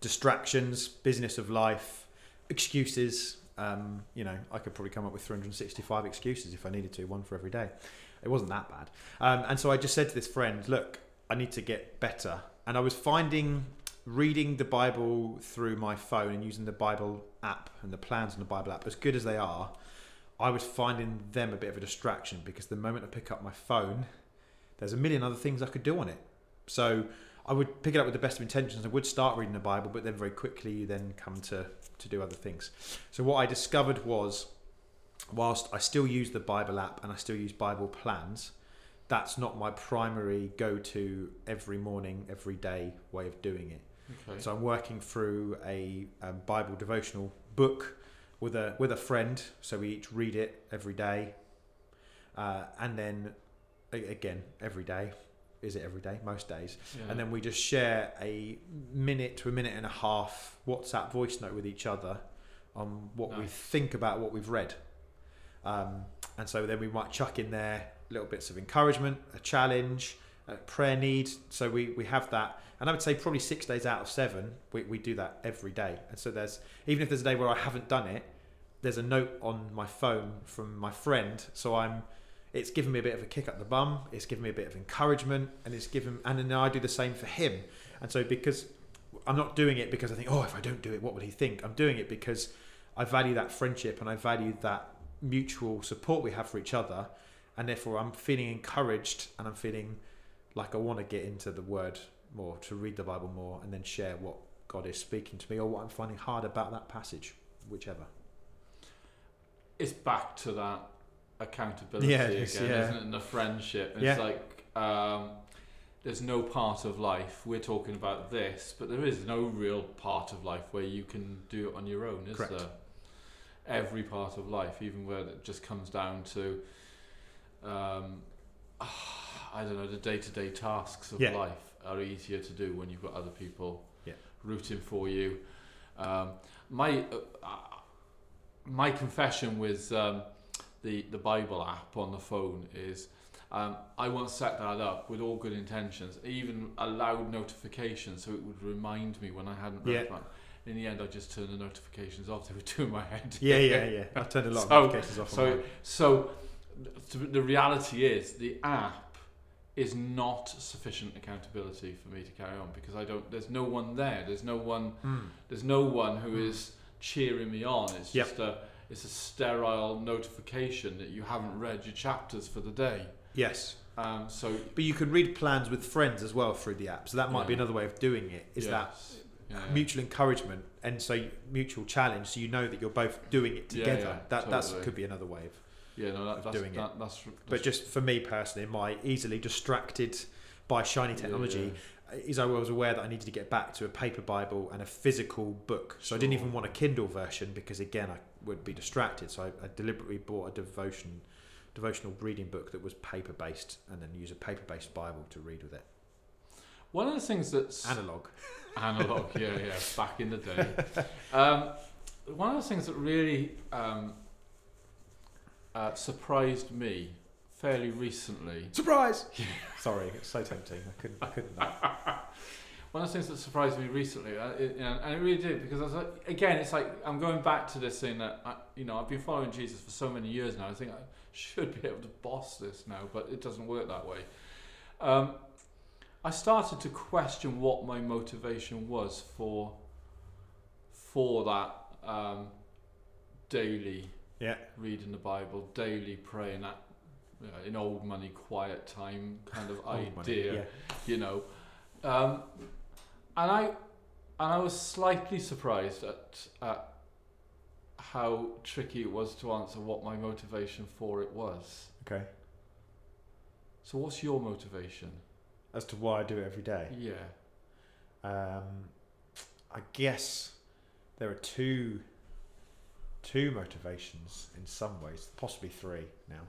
Distractions, business of life, excuses. Um, you know, I could probably come up with 365 excuses if I needed to, one for every day. It wasn't that bad. Um, and so I just said to this friend, look, I need to get better. And I was finding reading the Bible through my phone and using the Bible app and the plans on the Bible app, as good as they are, I was finding them a bit of a distraction because the moment I pick up my phone, there's a million other things I could do on it. So I would pick it up with the best of intentions. I would start reading the Bible, but then very quickly you then come to, to do other things. So what I discovered was, whilst I still use the Bible app and I still use Bible plans, that's not my primary go-to every morning, every day way of doing it. okay. So I'm working through a um, Bible devotional book with a with a friend. So we each read it every day, uh, and then again every day. Is it every day? Most days. Yeah. And then we just share a minute to a minute and a half WhatsApp voice note with each other on what we think about what we've read. Um, and so then we might chuck in there little bits of encouragement, a challenge, a prayer need. So we, we have that. And I would say probably six days out of seven, we, we do that every day. And so there's, even if there's a day where I haven't done it, there's a note on my phone from my friend. So I'm, it's given me a bit of a kick up the bum. It's given me a bit of encouragement, and it's given, and then I do the same for him. And so because I'm not doing it because I think, oh, if I don't do it, what would he think? I'm doing it because I value that friendship and I value that mutual support we have for each other, and therefore I'm feeling encouraged and I'm feeling like I want to get into the Word more, to read the Bible more, and then share what God is speaking to me or what I'm finding hard about that passage, whichever. it's back to that accountability Yeah, again, it's- yeah. isn't it? And the friendship. It's Yeah. like um, there's no part of life we're talking about this, but there is no real part of life where you can do it on your own, is Correct. there? Every part of life, even where it just comes down to, um, I don't know, the day-to-day tasks of Yeah. life are easier to do when you've got other people Yeah. rooting for you. Um, my uh, my confession with um, the the Bible app on the phone is um, I once set that up with all good intentions, even allowed notifications so it would remind me when I hadn't read Yeah. one. In the end, I just turned the notifications off. They were doing my head. Yeah, yeah, yeah. I've turned a lot So- of notifications off. So, mine. so the reality is the app is not sufficient accountability for me to carry on because I don't. There's no one there. There's no one. Mm. There's no one who Mm. is cheering me on. It's Yep. just a. It's a sterile notification that you haven't read your chapters for the day. Yes. Um, so But you can read plans with friends as well through the app. So that might be another way of doing it. Is that yes. Yeah, mutual encouragement and so mutual challenge so you know that you're both doing it together yeah, that that's totally. could be another way of Yeah, no, that, that's, doing it. that's, that's But just for me personally, my easily distracted by shiny technology is I was aware that I needed to get back to a paper Bible and a physical book. So I didn't even want a Kindle version because again I would be distracted. So I, I deliberately bought a devotion devotional reading book that was paper based and then use a paper based Bible to read with it. One of the things that's Analog. analog, yeah, yeah, back in the day. Um, one of the things that really um, uh, surprised me fairly recently. Surprise! Sorry, it's so tempting. I couldn't I couldn't One of the things that surprised me recently, uh, it, you know, and it really did, because I was like, again, it's like I'm going back to this thing that I, you know I've been following Jesus for so many years now. I think I should be able to boss this now, but it doesn't work that way. Um, I started to question what my motivation was for for that um, daily Yeah. reading the Bible, daily praying, that you know, in old money, quiet time kind of Old money, idea Yeah. you know. Um, and I and I was slightly surprised at, at how tricky it was to answer what my motivation for it was. Okay. So what's your motivation? As to why I do it every day. Yeah. Um, I guess there are two two motivations in some ways, possibly three now.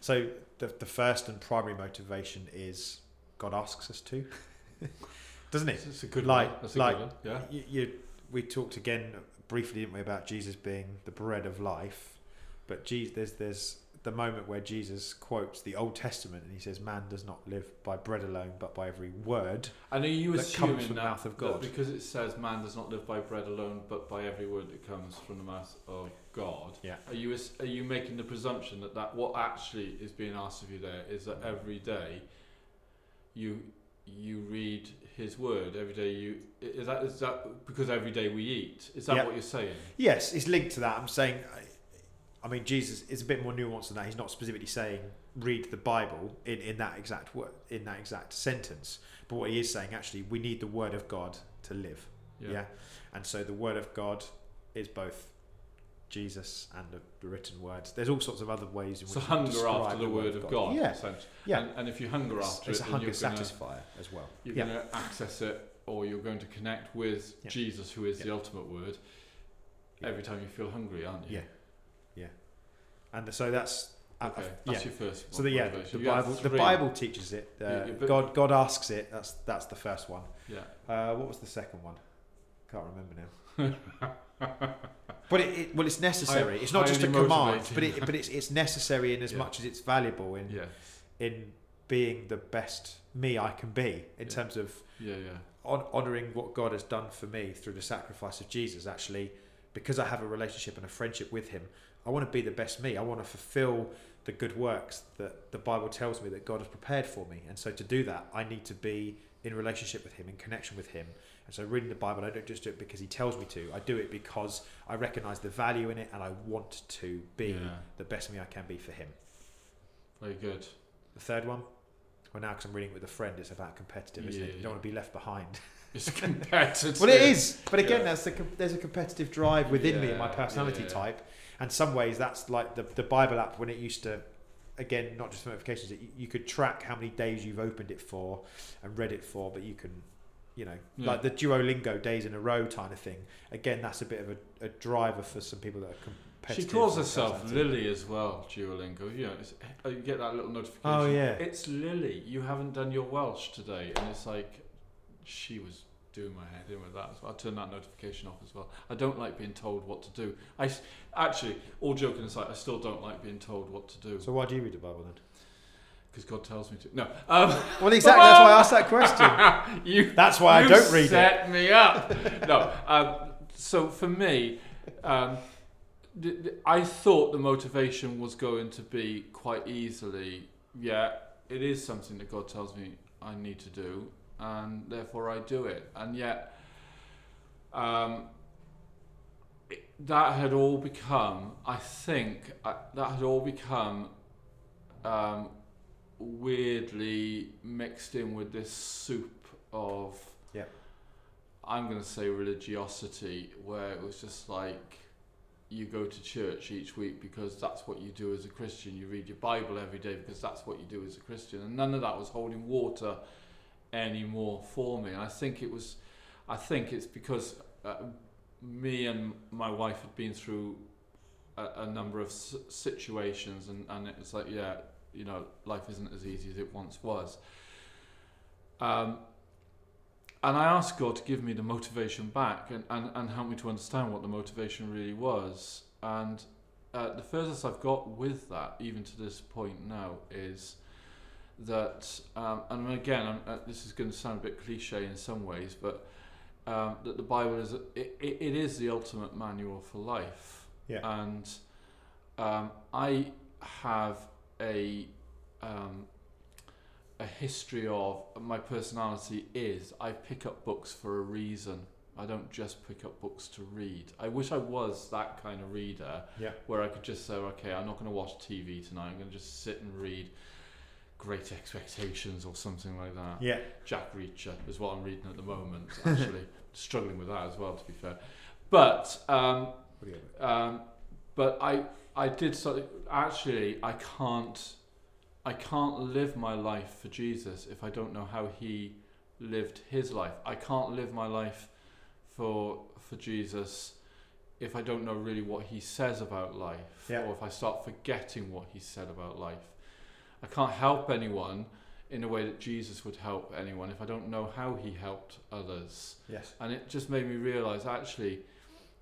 So the the first and primary motivation is God asks us to, doesn't it? It's a good Like- one. That's a like- good one. Yeah. You, you we talked again briefly, didn't we, about Jesus being the bread of life, but Jesus, there's there's the moment where Jesus quotes the Old Testament and he says, "Man does not live by bread alone, but by every word." And are you That comes assuming from the that, mouth of that God. because it says man does not live by bread alone, but by every word that comes from the mouth of God? Yeah. Are you are you making the presumption that, that what actually is being asked of you there is that every day you you read His word every day? You is that is that because every day we eat? Is that Yeah. what you're saying? Yes, it's linked to that. I'm saying, I- I mean, Jesus is a bit more nuanced than that. He's not specifically saying read the Bible in, in that exact word, in that exact sentence. But what he is saying, actually, we need the Word of God to live. Yeah. And so the Word of God is both Jesus and the, the written words. There's all sorts of other ways in So which you hunger after the word of God. Yeah, yeah. And, and if you hunger it's, after it's it, a hunger you're gonna, satisfier as well. you're Yeah. going to access it, or you're going to connect with Yeah. Jesus, who is Yeah. the ultimate word. Every time you feel hungry, aren't you? Yeah. Yeah. And so that's uh, Okay, uh, that's yeah. your first. So the, yeah, the Bible, the. Bible teaches it. Uh, God, God asks it. That's that's the first one. Yeah. Uh, what was the second one? Can't remember now. but it, it well, it's necessary. Hi- it's not just a command, but it, but it's it's necessary in as Yeah. much as it's valuable in Yeah. in being the best me I can be in Yeah. terms of Yeah. Yeah. hon- honoring what God has done for me through the sacrifice of Jesus. Actually, because I have a relationship and a friendship with Him, I want to be the best me. I want to fulfill the good works that the Bible tells me that God has prepared for me. And so to do that, I need to be in relationship with Him, in connection with Him. And so reading the Bible, I don't just do it because He tells me to. I do it because I recognise the value in it, and I want to be Yeah. the best me I can be for Him. Very good. The third one. Well, now because I'm reading it with a friend, it's about competitive, isn't it? You yeah. don't want to be left behind. It's competitive. Well, it is, but again, Yeah. the, there's a competitive drive within me and my personality type, and some ways that's like the the Bible app when it used to, again, not just notifications. It, you could track how many days you've opened it for and read it for, but you can, you know, Yeah. like the Duolingo days in a row kind of thing. Again, that's a bit of a, a driver for some people that are competitive. She calls herself. Lily as well, Duolingo. You know, it's, uh, you get that little notification. Oh, yeah. It's Lily. You haven't done your Welsh today, and it's like she was doing my head in with that. So I turned that notification off as well. I don't like being told what to do. I s- actually, all joking aside, I still don't like being told what to do So why do you read the Bible then? Because God tells me to. No. Um, Well, exactly. That's why I asked that question. you That's why I don't read it. set me up. no. Um, so for me, um, th- th- I thought the motivation was going to be quite easily, yeah, it is something that God tells me I need to do, and therefore I do it. And yet, um, it, that had all become, I think, uh, that had all become um, weirdly mixed in with this soup of Yeah. I'm going to say religiosity where it was just like you go to church each week because that's what you do as a Christian. You read your Bible every day because that's what you do as a Christian. And none of that was holding water anymore for me. And I think it was, I think it's because uh, me and my wife had been through a, a number of s- situations, and, and it was like, yeah, you know, life isn't as easy as it once was. Um, and I asked God to give me the motivation back and, and, and help me to understand what the motivation really was. And uh, the furthest I've got with that, even to this point now, is that, um, and again, I'm, uh, this is going to sound a bit cliche in some ways, but um, that the Bible is it, it, it is the ultimate manual for life. Yeah. And um, I have a um, a history of my personality is I pick up books for a reason. I don't just pick up books to read. I wish I was that kind of reader Yeah. where I could just say, okay, I'm not going to watch TV tonight. I'm going to just sit and read Great Expectations or something like that. Yeah. Jack Reacher is what I'm reading at the moment. Actually, struggling with that as well, to be fair. But um, What do you um, but I I did so actually I can't I can't live my life for Jesus if I don't know how he lived his life. I can't live my life for for Jesus if I don't know really what he says about life Yeah. or if I start forgetting what he said about life. I can't help anyone in a way that Jesus would help anyone if I don't know how he helped others. Yes. And it just made me realize actually,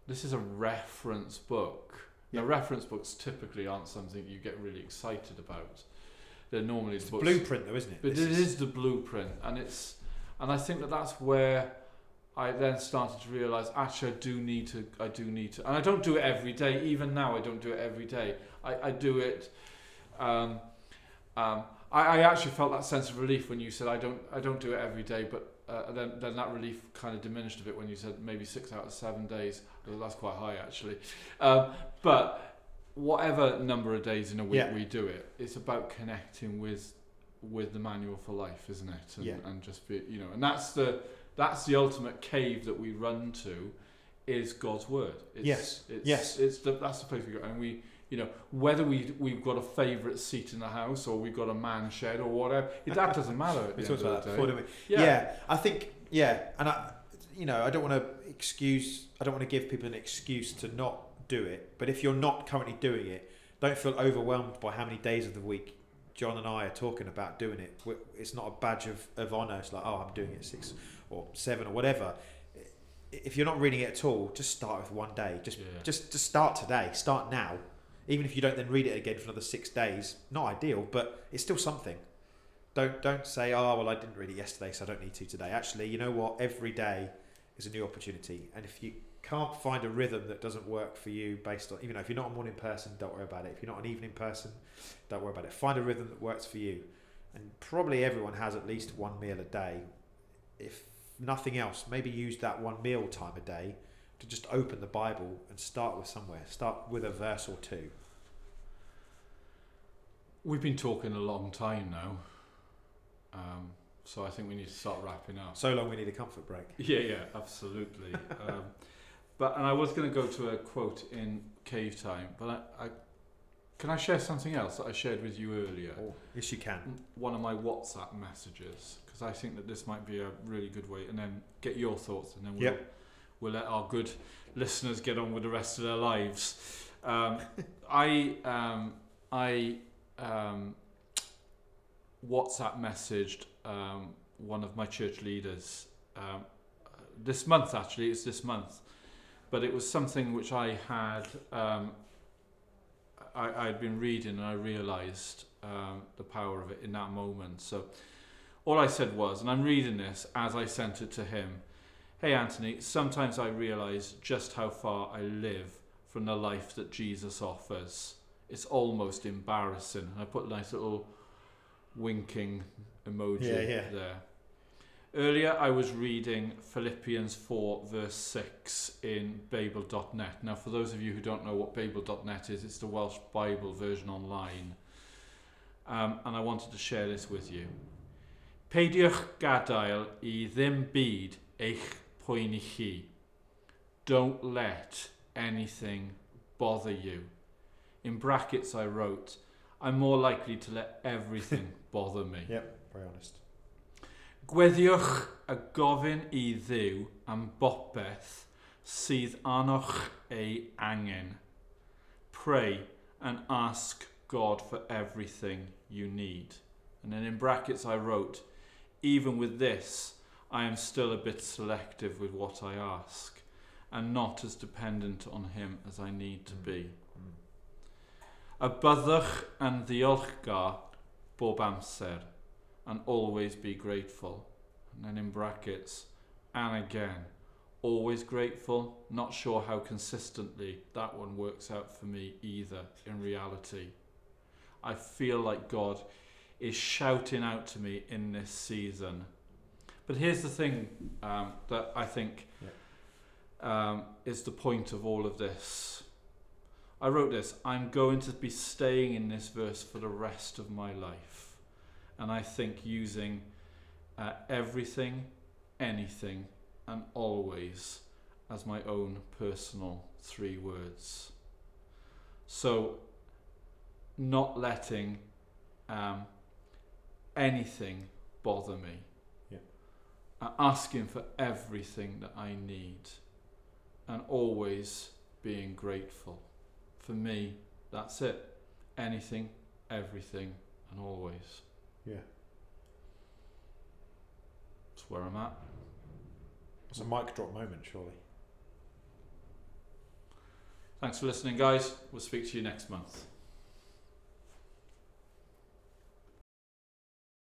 this is a reference book. Now, reference books typically aren't something you get really excited about. They're normally It's the books, blueprint, though, isn't it? but This it is the blueprint, and it's, and I think that that's where I then started to realize actually I do need to, I do need to, and I don't do it every day. Even now, I don't do it every day. I, I do it. Um, um, I, I actually felt that sense of relief when you said I don't, I don't do it every day, but uh, then, then that relief kind of diminished a bit when you said maybe six out of seven days. Well, that's quite high actually. Um, but whatever number of days in a week Yeah. we do it, it's about connecting with with the manual for life, isn't it? And, Yeah. and just be, you know, and that's the that's the ultimate cave that we run to, is God's word. It's, Yes. It's, Yes. It's the, that's the place we go, and we. You know, whether we we've got a favourite seat in the house or we've got a man shed or whatever, it, that doesn't matter. At We the talked end about of that the before, day. Yeah. Yeah. I think yeah, and I, you know, I don't want to excuse. I don't want to give people an excuse to not do it. But if you're not currently doing it, don't feel overwhelmed by how many days of the week John and I are talking about doing it. It's not a badge of, of honour. It's like, oh, I'm doing it six or seven or whatever. If you're not reading it at all, just start with one day. Just Yeah. just just start today. Start now. Even if you don't then read it again for another six days, not ideal, but it's still something. Don't don't say, oh well, I didn't read it yesterday, so I don't need to today. Actually, you know what? Every day is a new opportunity, and if you can't find a rhythm that doesn't work for you, based on even if you're not a morning person, don't worry about it. If you're not an evening person, don't worry about it. Find a rhythm that works for you, and probably everyone has at least one meal a day. If nothing else, maybe use that one meal time a day to just open the Bible and start with somewhere. Start with a verse or two. We've been talking a long time now, um, so I think we need to start wrapping up. So long, we need a comfort break. Yeah, yeah, absolutely. um, but and I was going to go to a quote in Cave Time, but I, I can I share something else that I shared with you earlier. Oh, yes, you can. One of my WhatsApp messages because I think that this might be a really good way, and then get your thoughts, and then we'll Yep. We'll let our good listeners get on with the rest of their lives. Um, I um, I um, WhatsApp messaged um, one of my church leaders um, this month. Actually, it's this month, but it was something which I had um, I had been reading and I realised um, the power of it in that moment. So all I said was, and I'm reading this as I sent it to him. Hey Anthony, sometimes I realise just how far I live from the life that Jesus offers. It's almost embarrassing. And I put a nice little winking emoji Yeah, yeah. there. Earlier, I was reading Philippians 4, verse 6 in beibl.net. Now, for those of you who don't know what beibl.net is, it's the Welsh Bible version online. Um, and I wanted to share this with you. Peidiwch gadael i ddim byd eich poeni chi. Don't let anything bother you. In brackets, I wrote, I'm more likely to let everything bother me. Yep, very honest. Gweddiwch y gofyn i Dduw am bopeth sydd anoch ei angen. Pray and ask God for everything you need. And then in brackets I wrote, even with this, I am still a bit selective with what I ask and not as dependent on Him as I need to be. Mm. A byddwch yn ddiolchgar bob amser and always be grateful. And then in brackets, and again, always grateful. Not sure how consistently that one works out for me either in reality. I feel like God is shouting out to me in this season. But here's the thing um, that I think um, is the point of all of this. I wrote this I'm going to be staying in this verse for the rest of my life. And I think using uh, everything, anything, and always as my own personal three words. So, not letting um, anything bother me. Yeah. Uh, asking for everything that I need. And always being grateful. For me, that's it. Anything, everything, and always. Yeah. That's where I'm at. It's a mic drop moment, surely. Thanks for listening, guys. We'll speak to you next month.